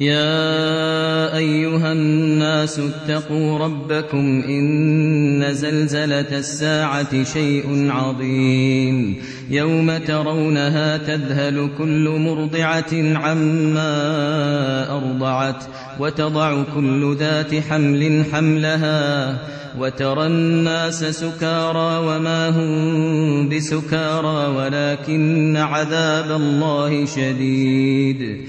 يا أيها الناس اتقوا ربكم إن زلزلة الساعة شيء عظيم يوم ترونها تذهل كل مرضعة عما أرضعت وتضع كل ذات حمل حملها وترى الناس سكارى وما هم بسكارى ولكن عذاب الله شديد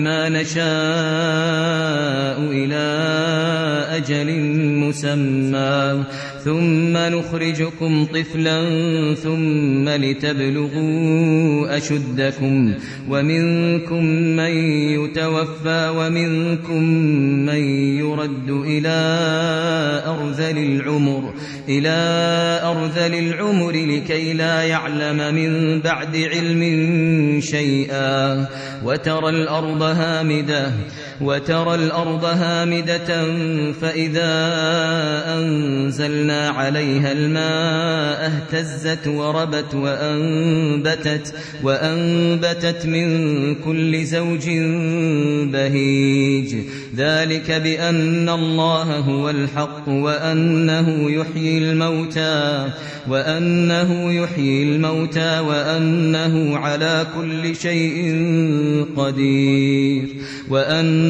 ما نشاء. إلى أجل مسمى. ثم نخرجكم طفلا ثم لتبلغوا أشدكم. ومنكم من يتوفى ومنكم من يرد إلى أرذل العمر. إلى أرذل العمر لكي لا يعلم من بعد علم شيئا. وترى الأرض هامدة. وترى الأرض هامدة فإذا أنزلنا عليها الماء اهتزت وربت وأنبتت, وأنبتت من كل زوج بهيج. ذلك بأن الله هو الحق وأنه يحيي الموتى وأنه يحيي الموتى وأنه على كل شيء قدير. وأن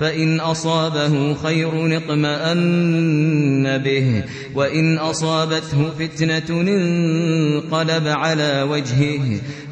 فإن أصابه خير اطمأن به وإن أصابته فتنة انقلب على وجهه.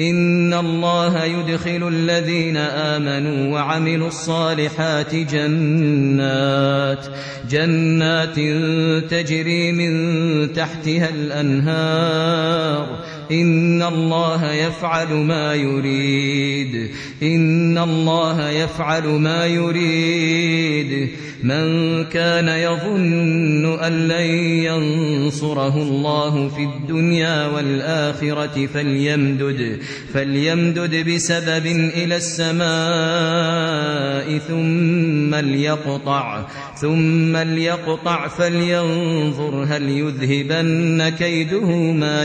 إن الله يدخل الذين آمنوا وعملوا الصالحات جنات جنات تجري من تحتها الأنهار إن الله يفعل ما يريد. إن الله يفعل ما يريد. من كان يظن أن لن ينصره الله في الدنيا والآخرة فليمدد. فليمدد بسبب إلى السماء ثم ليقطع. ثم ليقطع فلينظر هل يذهبن كيده ما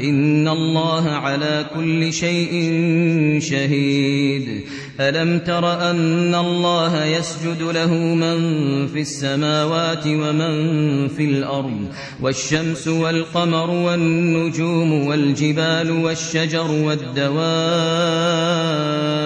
إن الله على كل شيء شهيد. ألم تر أن الله يسجد له من في السماوات ومن في الأرض والشمس والقمر والنجوم والجبال والشجر والدواب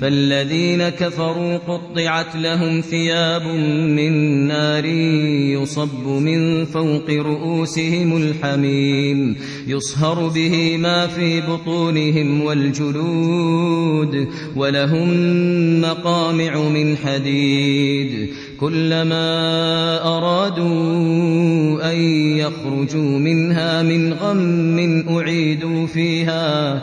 فالذين كفروا قطعت لهم ثياب من نار يصب من فوق رؤوسهم الحميم يصهر به ما في بطونهم والجلود ولهم مقامع من حديد. كلما أرادوا أن يخرجوا منها من غم أعيدوا فيها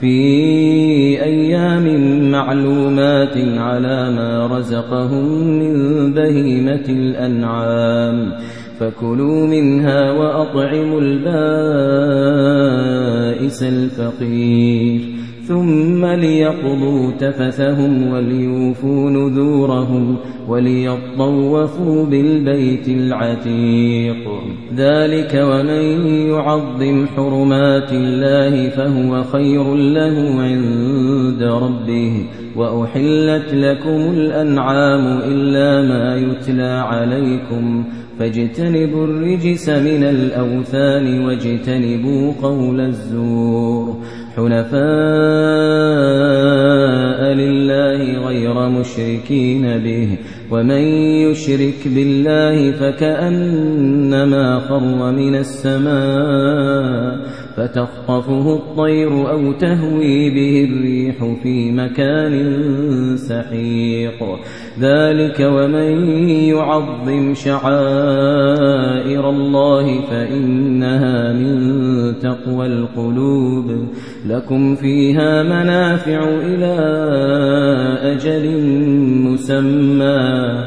في أيام معلومات على ما رزقهم من بهيمة الأنعام فكلوا منها وأطعموا البائس الفقير ثم ليقضوا تفثهم وليوفوا نذورهم وليطوفوا بالبيت العتيق. ذلك ومن يعظم حرمات الله فهو خير له عند ربه. وأحلت لكم الأنعام إلا ما يتلى عليكم. فاجتنبوا الرجس من الأوثان واجتنبوا قول الزور. حنفاء لله غير مشركين به ومن يشرك بالله فكأنما خر من السماء. فتخطفه الطير أو تهوي به الريح في مكان سحيق. ذلك ومن يعظم شعائر الله فإنها من تقوى القلوب. لكم فيها منافع إلى أجل مسمى.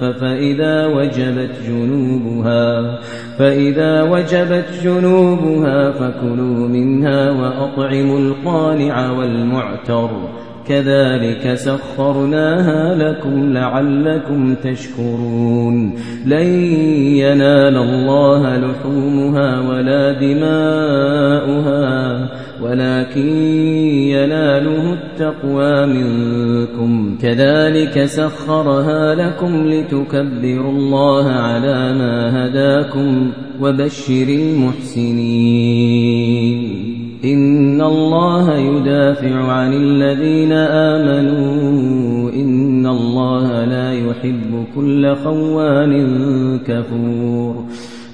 فإذا وجبت جنوبها فإذا وجبت جنوبها فكلوا منها وأطعموا القانع والمعتر. كذلك سخرناها لكم لعلكم تشكرون. لن ينال الله لحومها ولا دماؤها. ولكن يناله التقوى منكم. كذلك سخرها لكم لتكبروا الله على ما هداكم وبشر المحسنين. إن الله يدافع عن الذين آمنوا. إن الله لا يحب كل خوان كفور.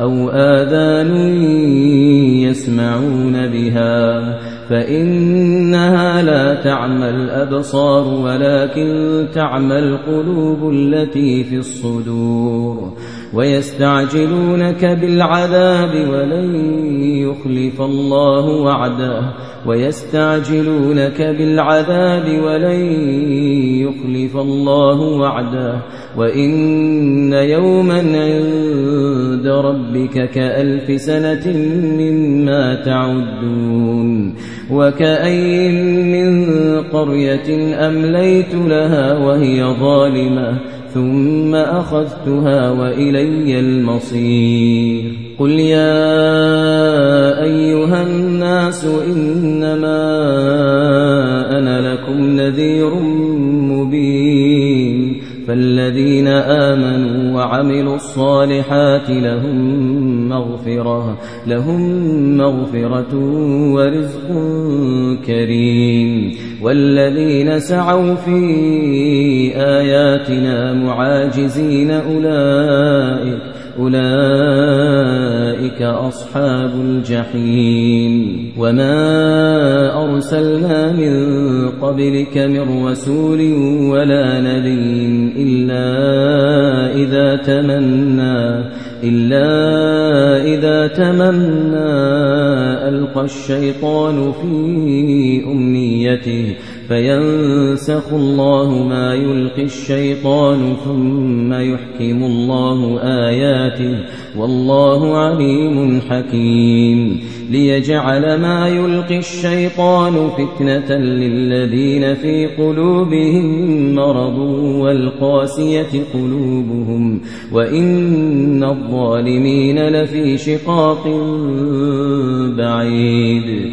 أو آذان يسمعون بها فإنها لا تعمى الأبصار ولكن تعمى القلوب التي في الصدور ويستعجلونك بالعذاب ولن يخلف الله وعده. ويستعجلونك بالعذاب ولن يخلف الله وعده. وإن يوما عند ربك كألف سنة مما تعدون. وكأي من قرية أمليت لها وهي ظالمة. ثم أخذتها وإلي المصير. قل يا أيها الناس إنما أنا لكم نذير مبين. فالذين آمنوا وعملوا الصالحات لهم مغفرة لهم مغفرة ورزق كريم. والذين سعوا في آياتنا معاجزين أولئك أولئك أصحاب الجحيم. وما أرسلنا من قبلك من رسول ولا نبي إلا إذا تمنى إلا إذا تمنى ألقى الشيطان في أمنيته. فينسخ الله ما يلقي الشيطان ثم يحكم الله آياته والله عليم حكيم. ليجعل ما يلقي الشيطان فتنة للذين في قلوبهم مرض والقاسية قلوبهم وإن الظالمين لفي شقاق بعيد.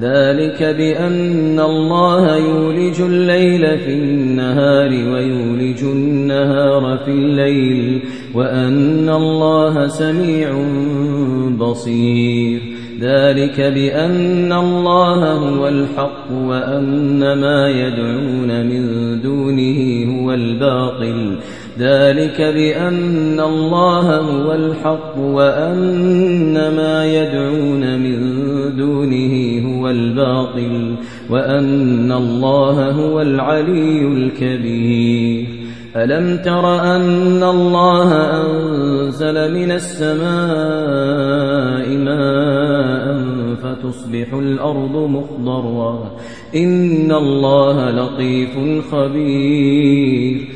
ذلك بأن الله يولج الليل في النهار ويولج النهار في الليل وأن الله سميع بصير. ذلك بأن الله هو الحق وأن ما يدعون من دونه هو الباطل. ذلك بأن الله هو الحق وأن ما يدعون من دونه هو الباطل وأن الله هو العلي الكبير. ألم تر أن الله أنزل من السماء ماء فتصبح الأرض مخضرا إن الله لطيف خبير.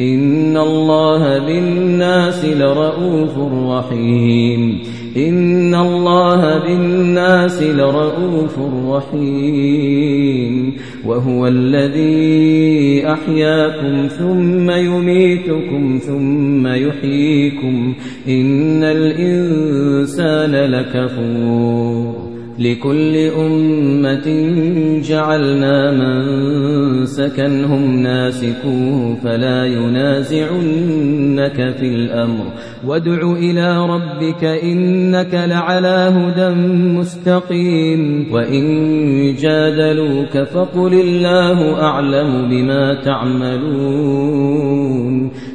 إن الله بالناس لرؤوف رحيم. إن الله بالناس لرؤوف رحيم. وهو الذي أحياكم ثم يميتكم ثم يحييكم. إن الإنسان لكفور. لكل أمة جعلنا من سكنهم ناسكوه فلا ينازعنك في الأمر. وادع إلى ربك إنك لعلى هدى مستقيم. وإن جادلوك فقل الله أعلم بما تعملون.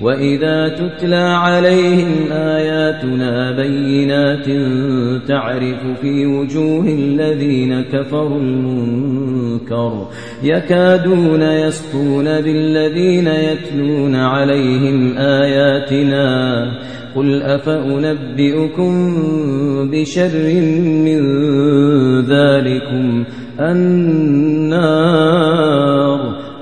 وإذا تتلى عليهم آياتنا بينات تعرف في وجوه الذين كفروا المنكر يكادون يسطون بالذين يتلون عليهم آياتنا قل أفأنبئكم بشر من ذلكم النار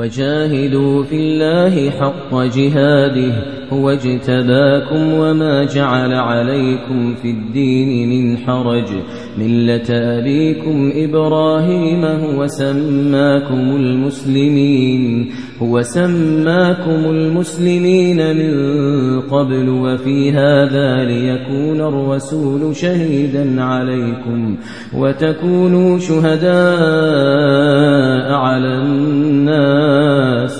وجاهدوا في الله حق جهاده هو اجتباكم وما جعل عليكم في الدين من حرج. ملة أبيكم إبراهيم هو سماكم المسلمين هو سماكم المسلمين من قبل وفي هذا ليكون الرسول شهيدا عليكم وتكونوا شهداء على الناس